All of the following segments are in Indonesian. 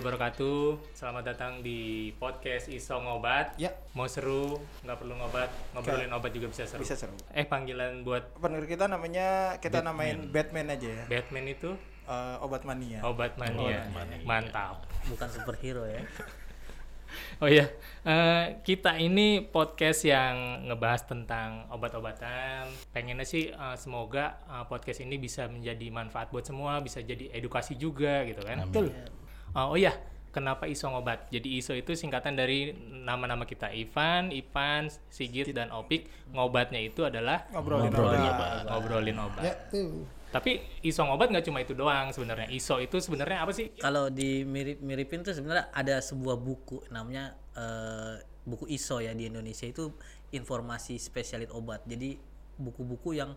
wabarakatuh. Selamat datang di podcast Iso Ngobat. Ya. Mau seru, nggak perlu ngobat, ngobrolin obat juga bisa seru. Bisa seru. Eh panggilan buat Pendengar kita namanya kita namain Batman aja ya. Batman itu Eh, obat mania. obat mania. Mantap. bukan superhero ya Oh iya, Eh, kita ini podcast yang ngebahas tentang obat-obatan. Pengennya sih eh, semoga eh, podcast ini bisa menjadi manfaat buat semua, bisa jadi edukasi juga gitu kan. Betul. Uh, oh iya, kenapa ISO ngobat? Jadi ISO itu singkatan dari nama-nama kita Ivan, Ipan, Sigit, dan Opik. Ngobatnya itu adalah Ngobrolin, Ngobrolin obat. ngobrolin obat. Ya, tuh. Tapi ISO ngobat nggak cuma itu doang sebenarnya. ISO itu sebenarnya apa sih? kalau di mirip miripin tuh sebenarnya ada sebuah buku namanya eh, buku ISO ya di Indonesia itu informasi spesialis obat jadi buku-buku yang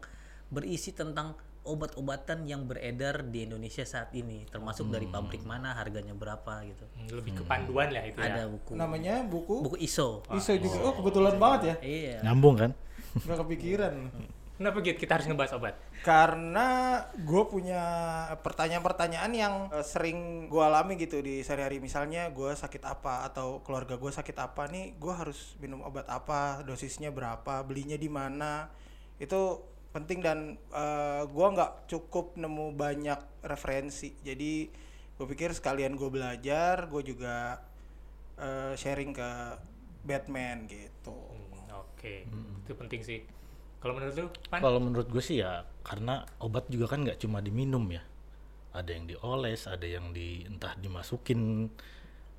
berisi tentang obat-obatan yang beredar di Indonesia saat ini termasuk dari pabrik mana harganya berapa gitu Hmm, Lebih ke panduan lah itu ya. ada buku Namanya buku buku ISO ISO juga. Oh, kebetulan banget ya. iya Nyambung kan? Gak kepikiran. Kenapa Git? Kita harus ngebahas obat. Karena gue punya pertanyaan-pertanyaan yang eh, sering gue alami gitu di sehari-hari. Misalnya gue sakit apa atau keluarga gue sakit apa nih, gue harus minum obat apa, dosisnya berapa, belinya di mana. Itu penting dan eh, gue nggak cukup nemu banyak referensi. Jadi gue pikir sekalian gue belajar, gue juga eh, sharing ke Batman gitu. Hmm, Oke, itu penting sih. Kalau menurut lu, Pan? Kalau menurut gue sih ya karena obat juga kan nggak cuma diminum ya. Ada yang dioles, ada yang di entah dimasukin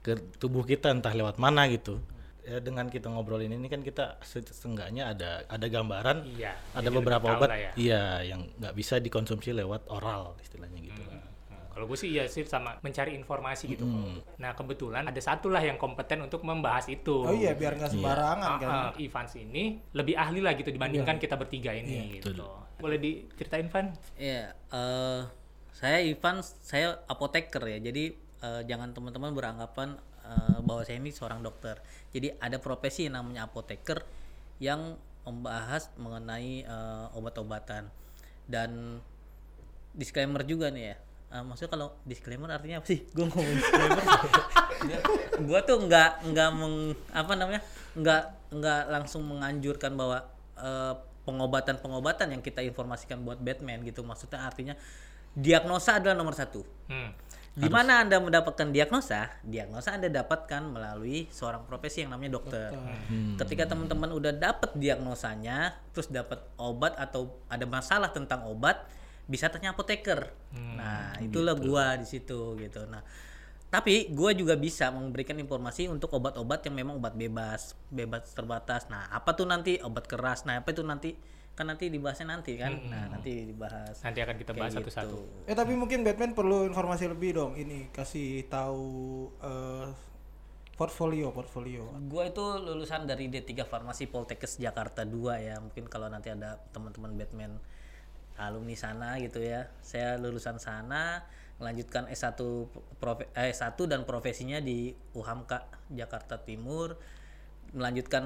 ke tubuh kita entah lewat mana gitu. Ya dengan kita ngobrolin ini kan kita se- seenggaknya ada ada gambaran, Iya. ada beberapa obat ya. iya yang nggak bisa dikonsumsi lewat oral istilahnya gitu. Hmm, Kalau gue sih iya sih sama mencari informasi gitu. Hmm. Nah kebetulan ada satu lah yang kompeten untuk membahas itu. Oh iya, biar nggak sembarangan Ah, kan. ah, Ivans ini lebih ahli lah gitu dibandingkan kita bertiga ini gitu. Boleh diceritain Van? Iya, eh, saya Ivan, saya apoteker ya. Jadi eh, jangan teman-teman beranggapan eh, bahwa saya ini seorang dokter. Jadi ada profesi yang namanya apoteker yang membahas mengenai eh, obat-obatan dan disclaimer juga nih ya. Eh, maksudnya kalau disclaimer artinya apa sih? Gue ngomong disclaimer. gue tuh nggak nggak meng apa namanya nggak nggak langsung menganjurkan bahwa eh, pengobatan-pengobatan yang kita informasikan buat Batman gitu maksudnya artinya diagnosa adalah nomor satu Hmm. Di mana anda mendapatkan diagnosa? Diagnosa anda dapatkan melalui seorang profesi yang namanya dokter. Ketika teman-teman udah dapat diagnosanya terus dapat obat atau ada masalah tentang obat bisa tanya apoteker. Nah itulah gua di situ gitu. Nah tapi gua juga bisa memberikan informasi untuk obat-obat yang memang obat bebas bebas terbatas. Nah apa tuh nanti obat keras? Nah apa itu nanti kan nanti dibahasnya nanti kan nah nanti dibahas Nanti akan kita bahas satu-satu. gitu. Eh tapi mungkin Batman perlu informasi lebih dong. Ini kasih tahu eh, portfolio portfolio. Gua itu lulusan dari D3 Farmasi Poltekkes Jakarta 2 ya. Mungkin kalau nanti ada teman-teman Batman alumni sana gitu ya. Saya lulusan sana, melanjutkan S1 profe- eh, S1 dan profesinya di UHAMKA Jakarta Timur. Melanjutkan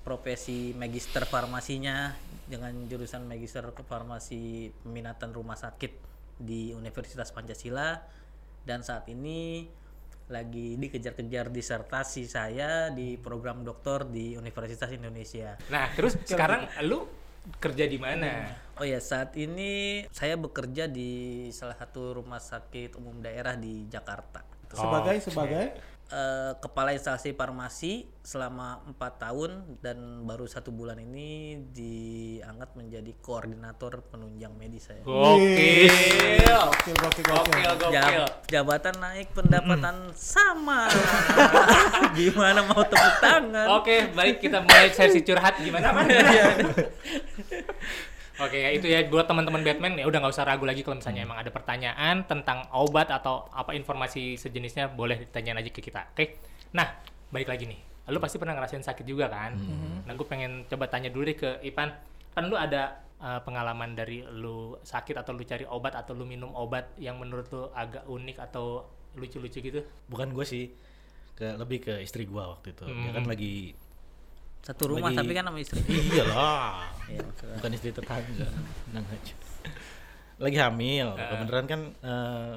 profesi magister farmasinya dengan jurusan magister farmasi peminatan rumah sakit di Universitas Pancasila dan saat ini lagi dikejar-kejar disertasi saya di program doktor di Universitas Indonesia. Nah terus sekarang lu kerja di mana? Oh ya, saat ini saya bekerja di salah satu rumah sakit umum daerah di Jakarta. Sebagai sebagai Eh, kepala instalasi farmasi selama empat tahun dan baru satu bulan ini diangkat menjadi koordinator penunjang medis saya. Gokil. Gokil, gokil, gokil. Gokil, gokil. Jab- jabatan naik, pendapatan sama. Gimana mau tepuk tangan? Oke, baik kita mulai sesi curhat gimana? Oke ya itu ya buat teman-teman Batman ya udah nggak usah ragu lagi kalau misalnya emang ada pertanyaan tentang obat atau apa informasi sejenisnya boleh ditanyain aja ke kita. Oke. Nah balik lagi nih, lu pasti pernah ngerasain sakit juga kan? Nah gue pengen coba tanya dulu deh ke Ipan, kan lu ada uh, pengalaman dari lu sakit atau lu cari obat atau lu minum obat yang menurut lu agak unik atau lucu-lucu gitu? Bukan gue sih, ke lebih ke istri gua waktu itu. Dia kan lagi Satu rumah Lagi- tapi kan sama istri. iyalah. Iya, maksudnya. bukan istri tetangga tenang aja lagi hamil kebenaran kan eh,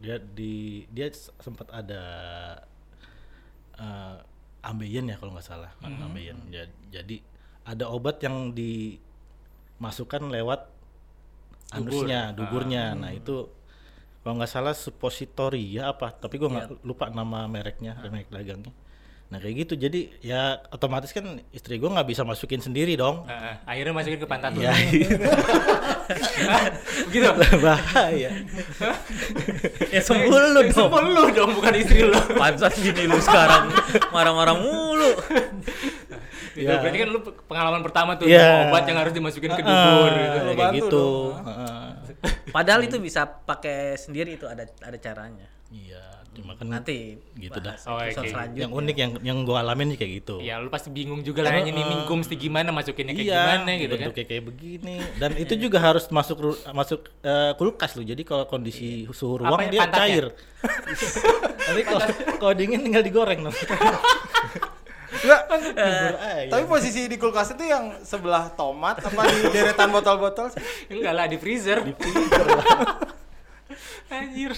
dia di dia sempat ada eh ambeien ya kalau nggak salah Hmm. ambeien Ya, jadi ada obat yang dimasukkan lewat Dubur. anusnya dugurnya Hmm. nah itu kalau nggak salah suppositori ya apa tapi gua nggak lupa nama mereknya merek dagangnya nah kayak gitu. Jadi ya otomatis kan istri gua nggak bisa masukin sendiri dong. Heeh, akhirnya masukin ke pantat lu. ya Begitu. bahaya. Ya sebel lu dong. Sebel lu dong, bukan istri lu. pantas gini lu sekarang. Marah-marah mulu Gitu. Ya. Berarti kan lu pengalaman pertama tuh Iya. obat yang harus dimasukin ke dubur gitu. Lu kayak gitu padahal itu bisa pakai sendiri itu ada ada caranya iya cuma kan nanti gitu dah. Oh, oke. selanjutnya yang unik yang yang gua alamin sih kayak gitu Ya lu pasti bingung juga lah nih minggu mesti gimana masukinnya kayak iya gimana gitu kan. bentuknya kayak begini dan itu juga harus masuk masuk eh, kulkas loh jadi kalau kondisi suhu Apa ruang ya, dia pantatnya? cair tapi kalau kalau dingin tinggal digoreng dong Enggak. Ayam. Tapi posisi di kulkas itu yang sebelah tomat apa di deretan botol-botol sih? Enggak lah di freezer. Anjir.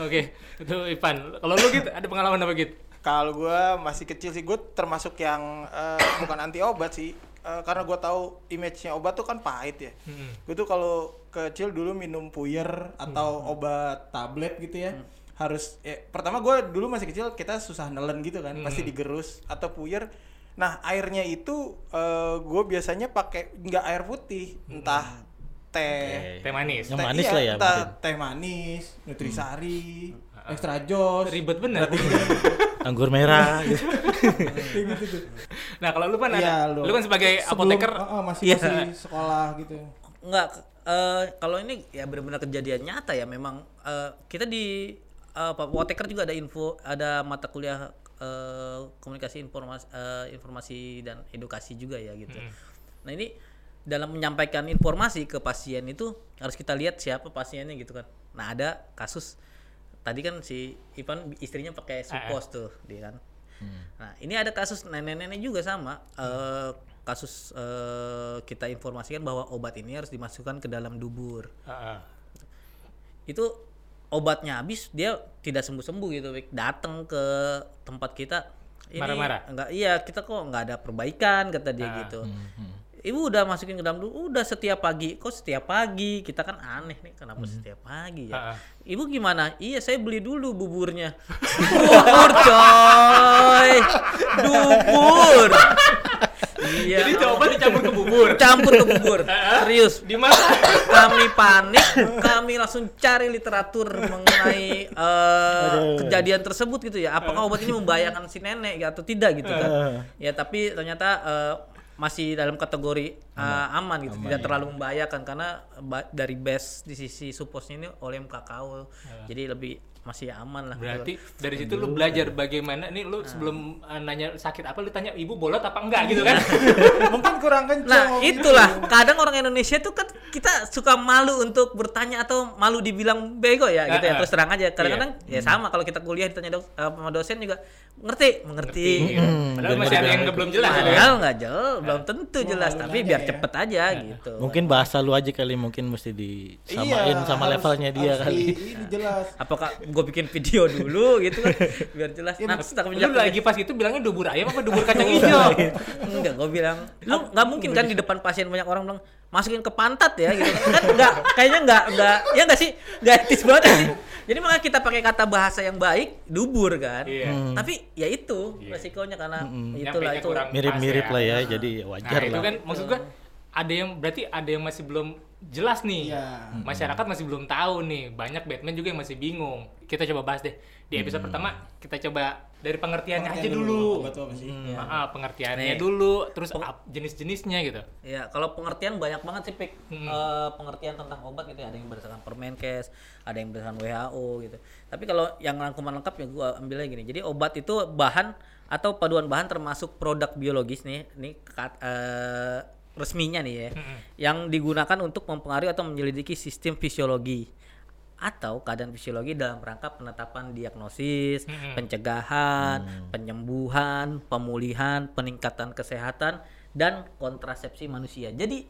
Oke, itu Ipan. Kalau lu gitu ada pengalaman apa gitu? Kalau gua masih kecil sih, gue termasuk yang eh, bukan anti obat sih. Eh, karena gua tahu image-nya obat tuh kan pahit ya. Hmm. Gue tuh kalau kecil dulu minum puyer atau obat tablet gitu ya. Harus ya, pertama gua dulu masih kecil kita susah nelen gitu kan, pasti digerus atau puyer. Nah, airnya itu eh, gue biasanya pakai nggak air putih, entah teh Teh manis. Yang Teh- manis iya, lah ya entah mungkin. teh manis, nutrisari, extra jos. Ribet bener. anggur merah gitu. Nah, kalau lu kan ada, lu. lu kan sebagai Sebelum- apoteker oh, oh, masih Iya. masih sekolah gitu. Enggak, eh, kalau ini ya benar-benar kejadian nyata ya memang eh, kita di eh, apa, apoteker juga ada info ada mata kuliah eh, komunikasi informasi eh, informasi dan edukasi juga ya gitu. Nah, ini dalam menyampaikan informasi ke pasien itu harus kita lihat siapa pasiennya gitu kan. Nah, ada kasus tadi kan si Ivan istrinya pakai supos tuh dia kan. Nah, ini ada kasus nenek-nenek juga sama. eh, kasus eh, kita informasikan bahwa obat ini harus dimasukkan ke dalam dubur. Heeh. Itu obatnya habis dia tidak sembuh-sembuh gitu, Wik. Datang ke tempat kita Marah-marah? enggak iya kita kok nggak ada perbaikan kata dia gitu. Ibu udah masukin ke dalam dulu, udah setiap pagi. Kok setiap pagi? Kita kan aneh nih, kenapa setiap pagi ya? Ah, ah. Ibu gimana? Iya, saya beli dulu buburnya. Bubur, coy. Dubur. Iya. Jadi coba dicampur ke bubur. campur ke bubur. Serius. Di mana? Kami panik, kami langsung cari literatur mengenai eh, kejadian tersebut gitu ya. Apakah obat ini membahayakan si nenek ya, atau tidak gitu kan? Ya tapi ternyata eh, masih dalam kategori eh, aman gitu, tidak terlalu membahayakan karena ba- dari base di sisi suposnya ini oleh kakao, jadi lebih masih aman lah. Berarti dari situ lu belajar bagaimana nih lu sebelum uh, nanya sakit apa lu tanya ibu bolot apa enggak gitu kan? Mungkin kurang kencang. Nah, gitu. itulah kadang orang Indonesia tuh kan kita suka malu untuk bertanya atau malu dibilang bego ya gitu ya. Ah, ah. Terus terang aja. Kadang-kadang ya sama kalau kita kuliah ditanya dok, eh, sama dosen juga ngerti, mengerti. Iya. Padahal masih ada yang belum jelas gitu? Padahal nggak jelas, belum tentu jelas, tapi biar cepet aja gitu. mungkin bahasa lu aja kali mungkin mesti disamain Iya, sama harus- levelnya dia harus kali Ini jelas. Apakah gue bikin video dulu gitu kan biar jelas. Nah, terus tak Lu lagi pas itu bilangnya dubur ayam apa dubur kacang hijau? enggak gue bilang lu nggak mungkin kan di depan pasien banyak orang bilang masukin ke pantat ya gitu kan. Kan enggak kayaknya enggak enggak ya enggak sih? Enggak etis banget sih. Jadi makanya kita pakai kata bahasa yang baik dubur kan. Iya. tapi ya itu resikonya karena itulah Nyampainya itu kurang mirip-mirip pas lah ya jadi Nah, wajar itu lah. kan maksud gua ada yang berarti ada yang masih belum jelas nih. Iya. Masyarakat masih belum tahu nih. Banyak Batman juga yang masih bingung. Kita coba bahas deh. Di episode pertama kita coba dari pengertiannya aja Pengertian dulu. Obat tuh apa sih? Ah, ah, pengertiannya Nih. dulu, terus jenis-jenisnya gitu. ya kalau pengertian banyak banget sih Pik. Hmm. Eh, pengertian tentang obat gitu ada yang berdasarkan Permenkes ada yang berdasarkan WHO gitu tapi kalau yang rangkuman lengkap ya gua ambilnya gini jadi obat itu bahan atau paduan bahan termasuk produk biologis nih nih kat- eh, resminya nih ya yang digunakan untuk mempengaruhi atau menyelidiki sistem fisiologi atau keadaan fisiologi dalam rangka penetapan diagnosis, pencegahan, penyembuhan, pemulihan, peningkatan kesehatan dan kontrasepsi manusia. Jadi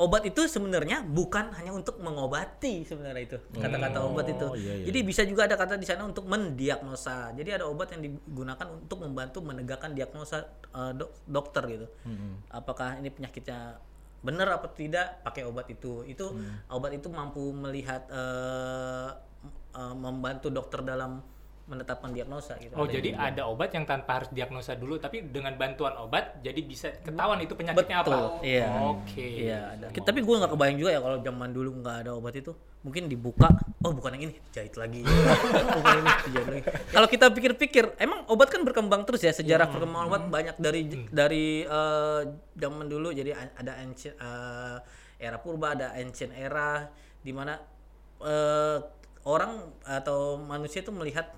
obat itu sebenarnya bukan hanya untuk mengobati sebenarnya itu kata-kata obat itu. iya, iya. Jadi bisa juga ada kata di sana untuk mendiagnosa. Jadi ada obat yang digunakan untuk membantu menegakkan diagnosa eh, dok- dokter gitu. Apakah ini penyakitnya benar apa tidak pakai obat itu. Itu obat itu mampu melihat eh, eh, membantu dokter dalam menetapkan diagnosa gitu. Oh, Ada jadi yang- ada obat yang tanpa harus diagnosa dulu, tapi dengan bantuan obat jadi bisa ketahuan itu penyakitnya Betul, apa. iya. Oke. Iya, ada. Tapi gue nggak kebayang juga ya kalau zaman dulu nggak ada obat itu. Mungkin dibuka, oh bukan yang ini, jahit lagi. bukan ini, jahit lagi. Kalau kita pikir-pikir, emang obat kan berkembang terus ya. Sejarah perkembangan obat banyak dari dari eh, zaman dulu. Jadi ada ancient eh, era purba, ada ancient era, di mana eh, orang atau manusia itu melihat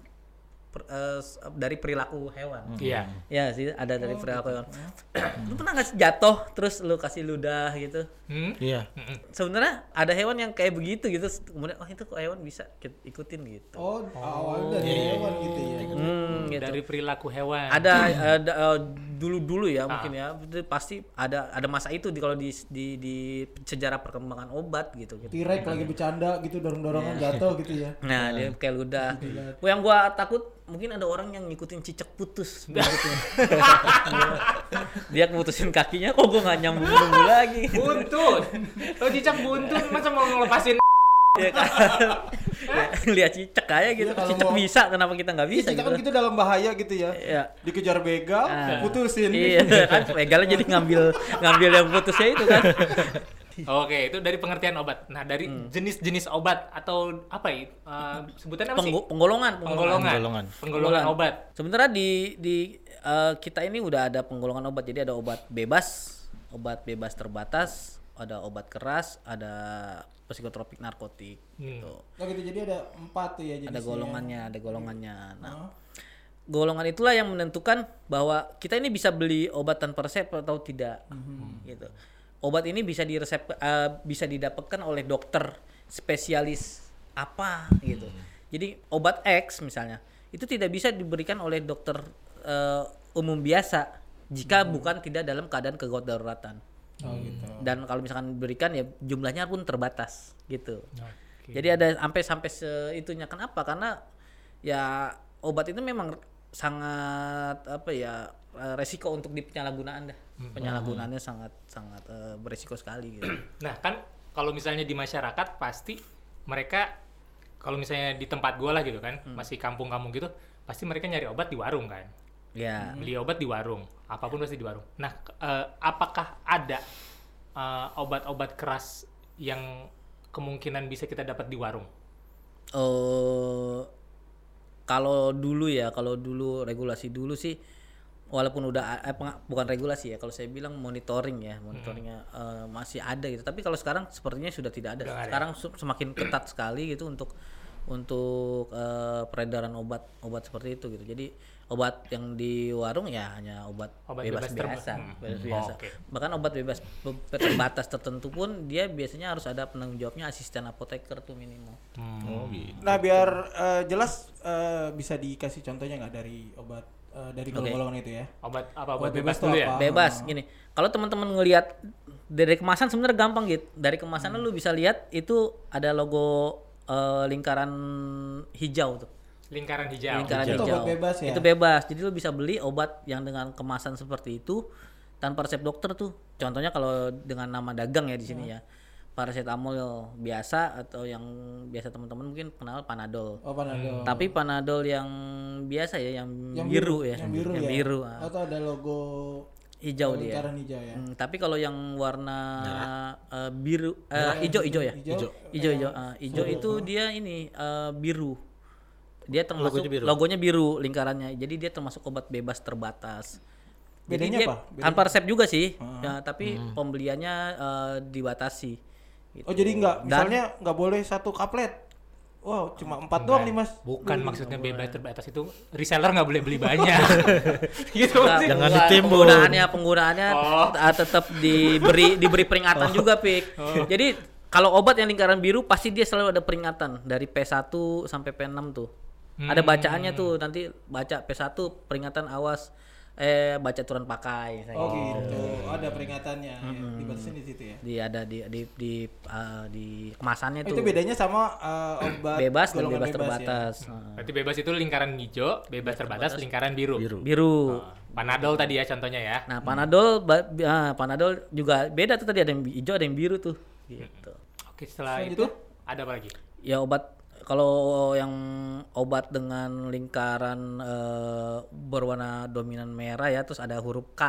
per- eh, s- dari perilaku hewan. Iya. Ya sih ada dari perilaku hewan. lu pernah nggak jatuh terus lu kasih ludah gitu? Hmm? Iya. Sebenarnya ada hewan yang kayak begitu gitu. Kemudian oh itu kok hewan bisa kita ikutin gitu. Oh, awalnya dari hewan gitu ya. Hmm, gitu. Dari perilaku hewan. Ada ada eh, dulu-dulu ya mungkin ya pasti ada ada masa itu di kalau di di di sejarah perkembangan obat gitu gitu. Tirek lagi bercanda gitu dorong-dorongan Iya. jatuh gitu ya. Nah, dia kayak ludah. Gua yang gua takut mungkin ada orang yang ngikutin cicak putus berikutnya. dia keputusin kakinya kok gua nggak nyambung nyambung lagi. buntut. Lo cicak buntut masa mau ngelepasin ya kan lihat cicak aja gitu Iya, kalau cicak mau- bisa kenapa kita nggak bisa Kita gitu kan gitu dalam bahaya gitu ya. Iya. Dikejar begal, Ah. putusin. iya kan begalnya jadi ngambil ngambil yang putusnya itu kan Oke, itu dari pengertian obat. Nah, dari Hmm. jenis-jenis obat atau apa ya? eh, sebutannya apa sih? Penggo- penggolongan Penggolongan. Penggolongan. Penggolongan obat. sebenarnya di di eh, kita ini udah ada penggolongan obat jadi ada obat bebas obat bebas terbatas ada obat keras ada psikotropik narkotik gitu. Oh gitu. Jadi ada empat tuh ya jenisnya. ada golongannya ada golongannya. Nah Oh. golongan itulah yang menentukan bahwa kita ini bisa beli obat tanpa resep atau tidak gitu. Obat ini bisa diresep eh, bisa didapatkan oleh dokter spesialis apa gitu. Jadi obat X misalnya itu tidak bisa diberikan oleh dokter eh, umum biasa jika bukan tidak dalam keadaan kegawat daruratan Oh gitu. dan kalau misalkan diberikan ya jumlahnya pun terbatas gitu. Jadi ada sampai sampai seitunya kenapa? Karena ya obat itu memang sangat apa ya eh, resiko untuk dipenyalahgunaan dah. Penyalahgunaannya sangat sangat eh, beresiko sekali gitu. Nah, kan kalau misalnya di masyarakat pasti mereka kalau misalnya di tempat gua lah gitu kan, Hmm. masih kampung-kampung gitu, pasti mereka nyari obat di warung kan. Ya Beli obat di warung, apa pun pasti di warung. Nah, eh, apakah ada eh, obat-obat keras yang kemungkinan bisa kita dapat di warung? eh kalau dulu ya kalau dulu regulasi dulu sih walaupun udah eh, bukan regulasi ya kalau saya bilang monitoring ya monitoringnya eh, masih ada gitu tapi kalau sekarang sepertinya sudah tidak ada Udah ada. sekarang su- semakin ketat sekali gitu untuk untuk eh, peredaran obat obat seperti itu gitu jadi obat yang di warung ya hanya obat, Obat bebas, bebas biasa hmm. bebas Hmm. biasa Oh, oke. bahkan obat bebas be- terbatas tertentu pun dia biasanya harus ada penanggung jawabnya asisten apoteker tuh minimal Oh gitu. Nah, biar eh, jelas eh, bisa dikasih contohnya nggak dari obat eh, dari Oke. golongan itu ya? Obat apa Obat obat bebas bebas, tuh ya? apa? bebas gini kalau teman-teman ngelihat dari kemasan sebenarnya gampang gitu dari kemasan lu bisa lihat itu ada logo eh, lingkaran hijau tuh Lingkaran hijau. lingkaran Itu hijau obat bebas ya? itu bebas jadi lu bisa beli obat yang dengan kemasan seperti itu tanpa resep dokter tuh contohnya kalau dengan nama dagang ya di sini ya paracetamol biasa atau yang biasa teman-teman mungkin kenal panadol Oh panadol. tapi panadol yang biasa ya yang, Yang biru, ya Yang biru ya. biru ah. Atau ada logo hijau dia lingkaran hijau ya. Hmm, tapi kalau yang warna eh, biru eh, hijau hijau ya Hijau. hijau hijau ah, hijau itu dia ini eh, biru dia termasuk Logonya biru. logonya biru lingkarannya jadi dia termasuk obat bebas terbatas Jadi Bedanya dia apa? Bedanya? tanpa resep juga sih ya, tapi pembeliannya eh, dibatasi gitu. Oh, jadi nggak Dan- misalnya nggak boleh satu kaplet. Wow, cuma empat doang nih, Mas. Bukan maksudnya bebas terbatas itu reseller nggak boleh beli banyak. gitu sih. Jangan ditimbun. Penggunaannya penggunaannya Oh. tetap diberi diberi peringatan juga, Pik. Jadi kalau obat yang lingkaran biru pasti dia selalu ada peringatan dari P1 sampai P6 tuh. Ada bacaannya tuh nanti baca P1 peringatan awas eh baca aturan pakai kayak Oh gitu. gitu. Oh, ada peringatannya ya. Dibatasin di situ ya. Di ada di di di uh, di kemasannya Oh, tuh itu bedanya sama uh, obat bebas dan golongan bebas ya? terbatas. Heeh. Berarti bebas itu lingkaran hijau, bebas terbatas lingkaran biru. Biru. Biru. Panadol tadi ya contohnya ya. Nah, Panadol ba- ah, Panadol juga beda tuh tadi ada yang hijau ada yang biru tuh. Gitu. Oke, setelah Selanjutnya? itu ada apa lagi? Ya obat kalau yang obat dengan lingkaran eh, berwarna dominan merah ya terus ada huruf K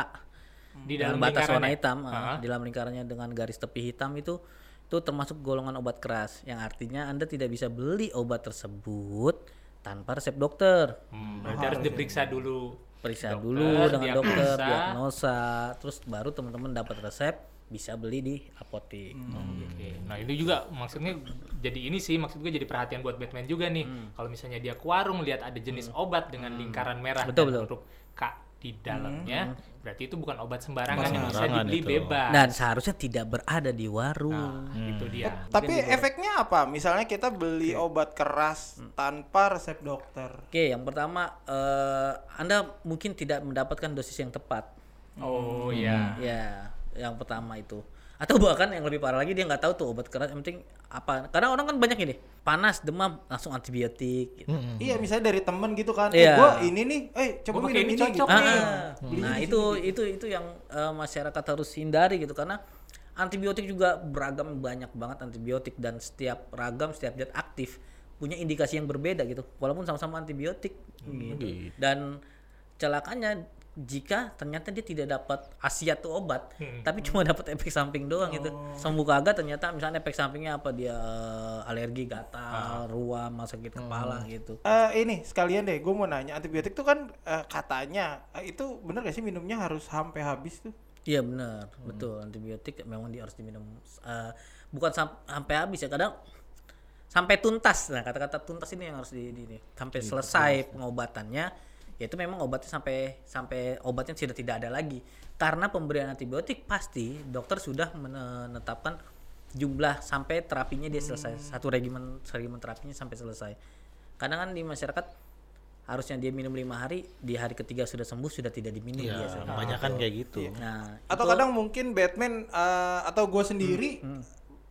Di dalam batas warna hitam Ah. di dalam lingkarannya dengan garis tepi hitam itu itu termasuk golongan obat keras yang artinya Anda tidak bisa beli obat tersebut tanpa resep dokter. Hmm, berarti harus diperiksa dulu. Periksa Dokter, dulu dengan dokter, diagnosa. diagnosa, terus baru teman-teman dapat resep bisa beli di apotek. Oke. Nah itu juga maksudnya jadi ini sih maksud gue jadi perhatian buat Batman juga nih. Kalau misalnya dia ke warung lihat ada jenis obat dengan lingkaran merah Betul, dan betul. huruf K di dalamnya, berarti itu bukan obat sembarangan yang bisa dibeli itu. bebas. Dan seharusnya tidak berada di warung. Nah, itu dia. Tapi efeknya apa? Misalnya kita beli obat keras tanpa resep dokter. Oke, yang pertama eh, Anda mungkin tidak mendapatkan dosis yang tepat. Oh iya. Ya, yang pertama itu. Atau bahkan yang lebih parah lagi dia nggak tahu tuh obat keras yang penting apa. Karena orang kan banyak ini, panas, demam, langsung antibiotik gitu. Iya, misalnya dari temen gitu kan. Iya. Eh, gua ini nih, eh coba Gua minum ini ini, cocok gitu. nih. Ah, nah itu itu itu yang eh, masyarakat harus hindari gitu karena antibiotik juga beragam banyak banget antibiotik dan setiap ragam setiap zat aktif punya indikasi yang berbeda gitu walaupun sama-sama antibiotik gitu. dan celakanya jika ternyata dia tidak dapat asiat tuh obat tapi cuma dapat efek samping doang gitu. Sembuh kagak ternyata misalnya efek sampingnya apa? Dia eh, alergi gatal ruam sakit kepala gitu. Eh, ini sekalian deh, gue mau nanya antibiotik tuh kan eh, katanya eh, itu bener gak sih minumnya harus sampai habis tuh? Iya benar, betul antibiotik memang dia harus diminum eh, bukan sam- sampai habis ya kadang sampai tuntas. Nah kata-kata tuntas ini yang harus di, di- di- sampai selesai pengobatannya. Yaitu memang obatnya sampai sampai obatnya sudah tidak ada lagi. Karena pemberian antibiotik pasti dokter sudah menetapkan jumlah sampai terapinya dia selesai satu regimen regimen terapinya sampai selesai. Kadang kan di masyarakat harusnya dia minum lima hari di hari ketiga sudah sembuh sudah tidak diminum Ya, biasanya. banyak kan kayak gitu. Nah, Atau itu- kadang mungkin Batman eh, atau gue sendiri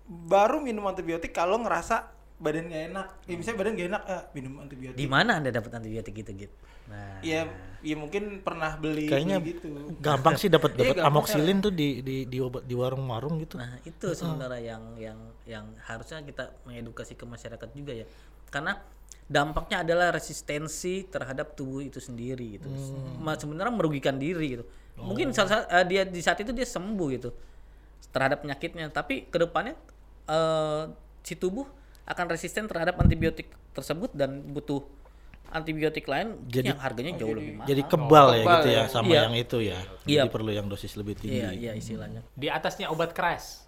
baru minum antibiotik kalau ngerasa badan gak enak. Ya misalnya badan gak enak, eh, minum antibiotik. Di mana Anda dapat antibiotik gitu gitu? Nah, Iya, ya mungkin pernah beli, Kayaknya beli gitu. gampang sih dapat dapat Iya, gampang amoxilin tuh di di di obat di warung-warung gitu. nah itu sebenarnya yang yang yang harusnya kita mengedukasi ke masyarakat juga ya. Karena dampaknya adalah resistensi terhadap tubuh itu sendiri gitu. Ma- Sebenarnya merugikan diri gitu. Mungkin saat, saat- eh, dia di saat itu dia sembuh gitu terhadap penyakitnya, tapi ke depannya eh, si tubuh akan resisten terhadap antibiotik tersebut dan butuh antibiotik lain Jadi- yang harganya jauh lebih mahal. Jadi kebal ya kebal gitu ya. ya sama Iya. yang itu ya. Iya. Jadi perlu yang dosis lebih tinggi. Iya, iya istilahnya. Di atasnya obat keras.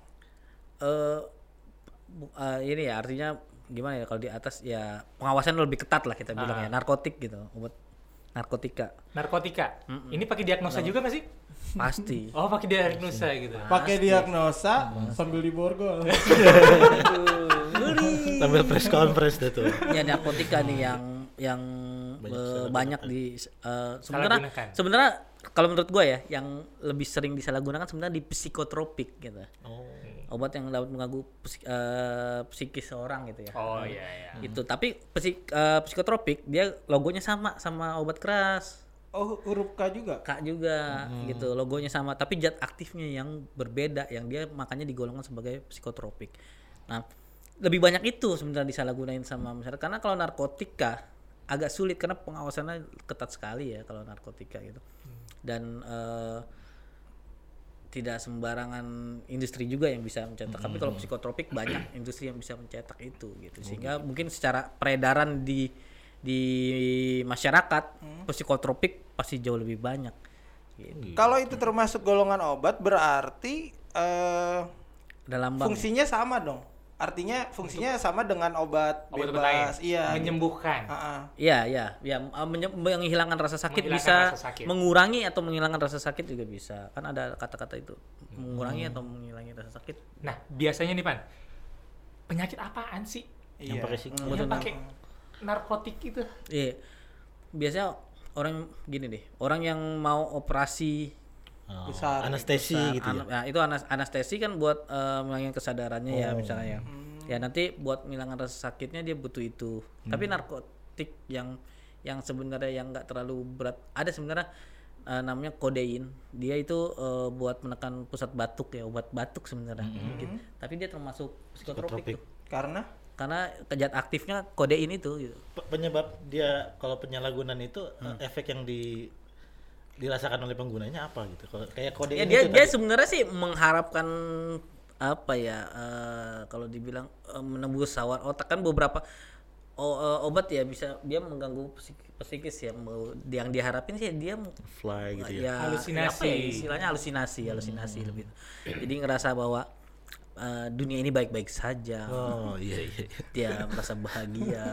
eh bu- eh, ini ya artinya gimana ya kalau di atas ya pengawasan lebih ketat lah kita bilang ya narkotik gitu obat narkotika Narkotika. Ini pakai diagnosa juga nggak sih? pasti Oh, pakai diagnosa gitu. Pakai diagnosa sambil diborgol. Sambil press conference tuh. ya narkotika nih yang yang eh, banyak di eh, sebenarnya sebenarnya kalau menurut gue ya yang lebih sering disalahgunakan sebenarnya di psikotropik gitu obat yang dapat mengganggu psik- eh, psikis seorang gitu ya Oh iya iya. itu tapi psik, eh, psikotropik dia logonya sama sama obat keras Oh, huruf K juga. Kak juga gitu logonya sama tapi zat aktifnya yang berbeda yang dia makanya digolongkan sebagai psikotropik. Nah, lebih banyak itu sebenarnya disalahgunain sama masyarakat karena kalau narkotika agak sulit karena pengawasannya ketat sekali ya kalau narkotika gitu. Dan eh, tidak sembarangan industri juga yang bisa mencetak. Tapi kalau psikotropik banyak industri yang bisa mencetak itu gitu. Sehingga mungkin secara peredaran di di masyarakat psikotropik pasti jauh lebih banyak. Gitu. Kalau itu termasuk golongan obat berarti eh Ada lambang. fungsinya sama dong. Artinya fungsinya sama dengan obat, Obat obat bebas. lain. Iya. Menyembuhkan. Heeh. Iya, iya, ya menye- menghilangkan rasa sakit Menghilangkan bisa, rasa sakit. mengurangi atau menghilangkan rasa sakit juga bisa. Kan ada kata-kata itu, mengurangi atau menghilangi rasa sakit. Nah, biasanya nih, Pan. Penyakit apaan sih Iya. Yang pakai sik- yang pakai narkotik itu? Iya. Biasanya orang gini deh orang yang mau operasi Oh, Besar, anestesi Nah, gitu ya. nah, itu anas- anestesi kan buat eh, menghilangkan kesadarannya ya Oh. misalnya ya. Hmm. Ya nanti buat menghilangkan rasa sakitnya dia butuh itu. Hmm. Tapi narkotik yang yang sebenarnya yang nggak terlalu berat ada sebenarnya eh, namanya kodein. Dia itu eh, buat menekan pusat batuk ya, obat batuk sebenarnya. Gitu. Tapi dia termasuk psikotropik Hmm. Psikotropik. tuh. Karena Karena kejat aktifnya kodein itu gitu. Pe- penyebab dia kalau penyalahgunaan itu eh, efek yang di dirasakan oleh penggunanya apa gitu? Kalau kayak kode Ya ini dia tuh dia tadi. sebenarnya sih mengharapkan apa ya eh, kalau dibilang eh, menembus sawar otak kan beberapa o- eh, obat ya bisa dia mengganggu psik- psikis ya mau yang diharapin sih dia fly gitu ya? ya Halusinasi. ya, istilahnya halusinasi halusinasi lebih. Jadi ngerasa bahwa eh, dunia ini baik-baik saja. Oh iya iya. Dia merasa bahagia.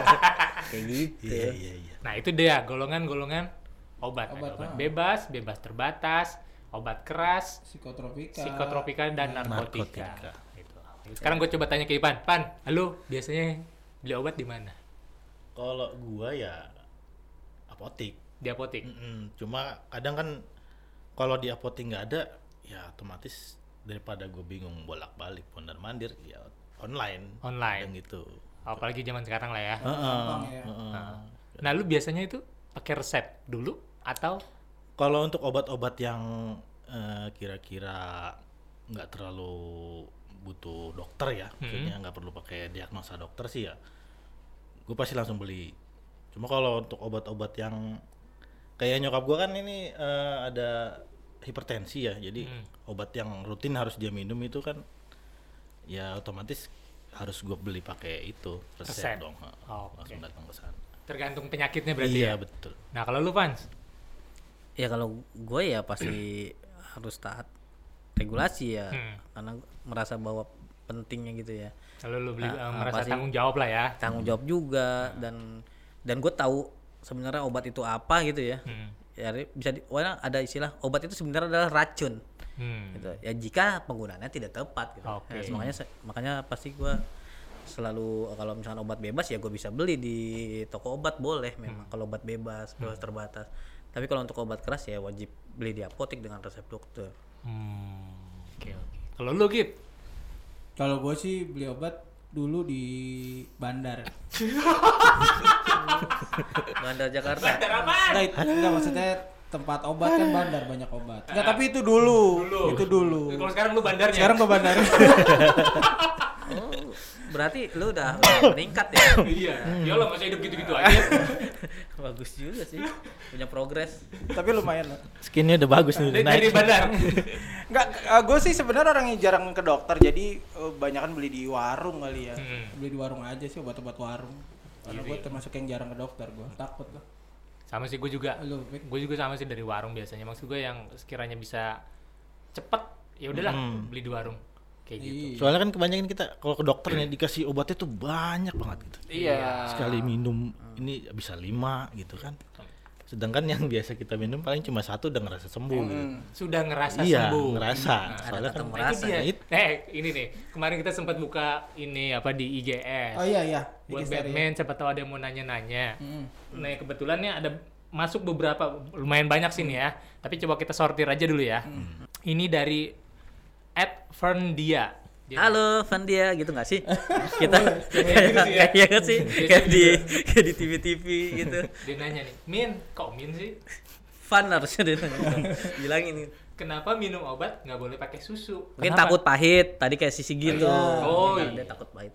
Kayak gitu. Iya iya iya. Nah, itu dia golongan-golongan obat. Ada Obat, obat ah. bebas, bebas terbatas, obat keras, Psikotropika. psikotropika dan narkotika. Narkotika. Gitu. Sekarang gue coba tanya ke Ipan. Pan, halo, biasanya beli obat di mana? kalau gua ya apotik Di apotek. Mm-mm. cuma kadang kan kalau di apotik nggak ada ya otomatis daripada gue bingung bolak-balik mondar mandir ya online Online. Kadang gitu Apalagi zaman sekarang lah ya. Gampang ya. Heeh. Nah, lu biasanya itu pakai resep dulu atau Kalau untuk obat-obat yang eh, kira-kira nggak terlalu butuh dokter ya, maksudnya nggak perlu pakai diagnosa dokter sih ya, gue pasti langsung beli. Cuma kalau untuk obat-obat yang kayak nyokap gue kan ini eh, ada hipertensi ya, jadi obat yang rutin harus dia minum itu kan, ya otomatis harus gue beli pakai itu resep, Resep. dong, Oh, langsung oke. datang ke sana. tergantung penyakitnya berarti Iya ya? betul. Nah, kalau lu Pans? Ya kalau gue ya pasti harus taat regulasi ya Hmm. karena merasa bahwa pentingnya gitu ya Kalau lu beli Nah, apa merasa tanggung jawab lah ya. tanggung jawab juga dan dan gue tahu sebenarnya obat itu apa gitu ya Hmm. ya bisa di, ada istilah obat itu sebenarnya adalah racun Hmm. gitu ya jika penggunaannya tidak tepat gitu Oke. Ya, makanya makanya pasti gue selalu kalau misalkan obat bebas ya gue bisa beli di toko obat boleh memang Hmm. kalau obat bebas bebas terbatas tapi kalau untuk obat keras ya wajib beli di apotek dengan resep dokter Hmm. Oke, oke. Kalau lu Git? Kalau gue sih beli obat dulu di bandar. Bandar Jakarta Enggak, it- enggak maksudnya tempat obat kan bandar banyak obat. Enggak, tapi itu dulu. Itu dulu. Kalau sekarang lu bandarnya. Sekarang ke bandar. oh berarti lu udah, meningkat ya iya. Ya lo masih hidup gitu-gitu aja. bagus juga sih punya progres tapi lumayan lah. Skinnya udah bagus nih, Dari, naik. bandar. Enggak, gue sih sebenarnya orang yang jarang ke dokter, jadi eh, banyak kan beli di warung kali ya. Hmm. beli di warung aja sih obat-obat warung. Karena gue termasuk yang jarang ke dokter gue. Takut lah. Sama sih gue juga. Gue juga sama sih dari warung biasanya. Maksud gue yang sekiranya bisa cepet, ya udahlah Hmm. beli di warung. Kayak gitu. Iya. Soalnya kan kebanyakan kita kalau ke dokter nih dikasih obatnya tuh banyak banget gitu. Iya. Sekali minum ini bisa lima gitu kan. Sedangkan yang biasa kita minum paling cuma satu udah ngerasa sembuh gitu. Sudah ngerasa Iya, sembuh. ngerasa. Ada Soalnya kan Nah, itu dia. ya. Eh, ini nih. Kemarin kita sempat buka ini apa di IGS. Oh iya iya. buat Dikit story. Batman siapa tahu ada yang mau nanya-nanya. Mm. Nah kebetulan nih ada masuk beberapa lumayan banyak sini ya. Tapi coba kita sortir aja dulu ya. Ini dari Ed Ferndia. Dia- Halo Vandia gitu nggak sih? Kita gitu sih ya. kayak nggak sih? Biasanya Kayak di gitu. kayak di TV-TV gitu. Dia nanya nih, Min, kok Min sih? Fun harusnya dia nanya. bilang ini. Kenapa minum obat nggak boleh pakai susu? Mungkin Kenapa? takut pahit. Tadi kayak sisi gitu. Oh, Nah, iya. Dia takut pahit.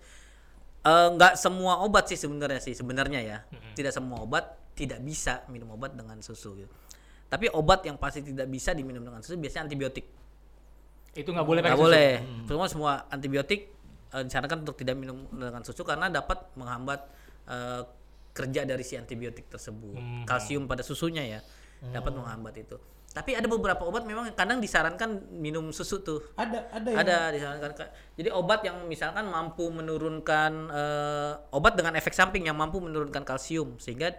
Eh, nggak semua obat sih sebenarnya sih sebenarnya ya. Tidak semua obat tidak bisa minum obat dengan susu gitu. Tapi obat yang pasti tidak bisa diminum dengan susu biasanya antibiotik. Itu nggak boleh nggak boleh. Semua semua antibiotik eh, disarankan untuk tidak minum dengan susu karena dapat menghambat eh, kerja dari si antibiotik tersebut. Kalsium pada susunya ya dapat menghambat itu. Tapi ada beberapa obat memang kadang disarankan minum susu tuh. Ada ada yang ada disarankan jadi obat yang misalkan mampu menurunkan eh, obat dengan efek samping yang mampu menurunkan kalsium sehingga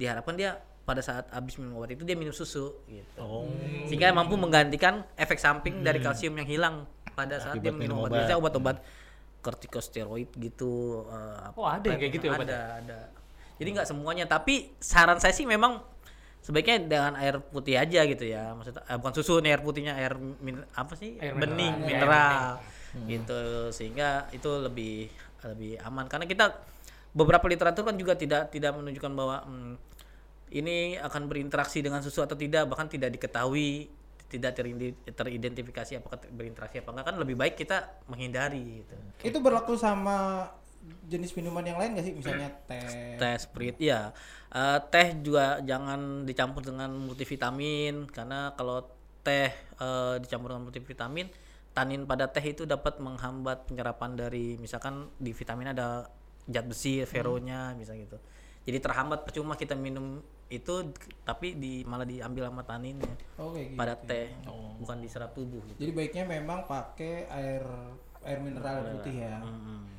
diharapkan dia pada saat habis minum obat itu dia minum susu gitu Oh. sehingga mampu menggantikan efek samping dari kalsium yang hilang pada saat dia Akibat minum minum obat. obat. Biasanya obat-obat kortikosteroid gitu. eh, Oh, ada yang kayak gitu ya Ada, obatnya? ada. Jadi nggak semuanya, tapi saran saya sih memang sebaiknya dengan air putih aja gitu ya. Maksudnya eh, bukan susu nih air putihnya air min- apa sih? Air bening, mineral. mineral. Gitu sehingga itu lebih lebih aman karena kita beberapa literatur kan juga tidak tidak menunjukkan bahwa hmm, ini akan berinteraksi dengan susu atau tidak bahkan tidak diketahui tidak teridentifikasi apakah berinteraksi apa enggak kan lebih baik kita menghindari gitu. Itu berlaku sama jenis minuman yang lain gak sih? Misalnya teh. teh spirit ya Eh, teh juga jangan dicampur dengan multivitamin karena kalau teh eh, dicampur dengan multivitamin tanin pada teh itu dapat menghambat penyerapan dari misalkan di vitamin ada zat besi feronya bisa gitu jadi terhambat percuma kita minum itu tapi di malah diambil sama taninnya Oh, kayak gitu. pada teh bukan diserap tubuh gitu. Jadi baiknya memang pakai air air mineral putih ya.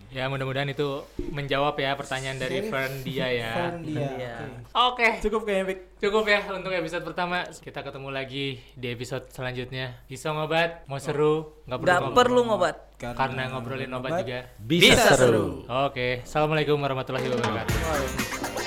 Ya mudah-mudahan itu menjawab ya pertanyaan dari Fern dia ya. Fern dia. Oke. Oke, Cukup kayaknya Pik. cukup ya untuk episode pertama. Kita ketemu lagi di episode selanjutnya. Bisa ngobat, mau seru, nggak perlu ngobat. perlu ngobat Karena ngobrolin obat juga. Bisa, seru. Oke, assalamualaikum warahmatullahi wabarakatuh.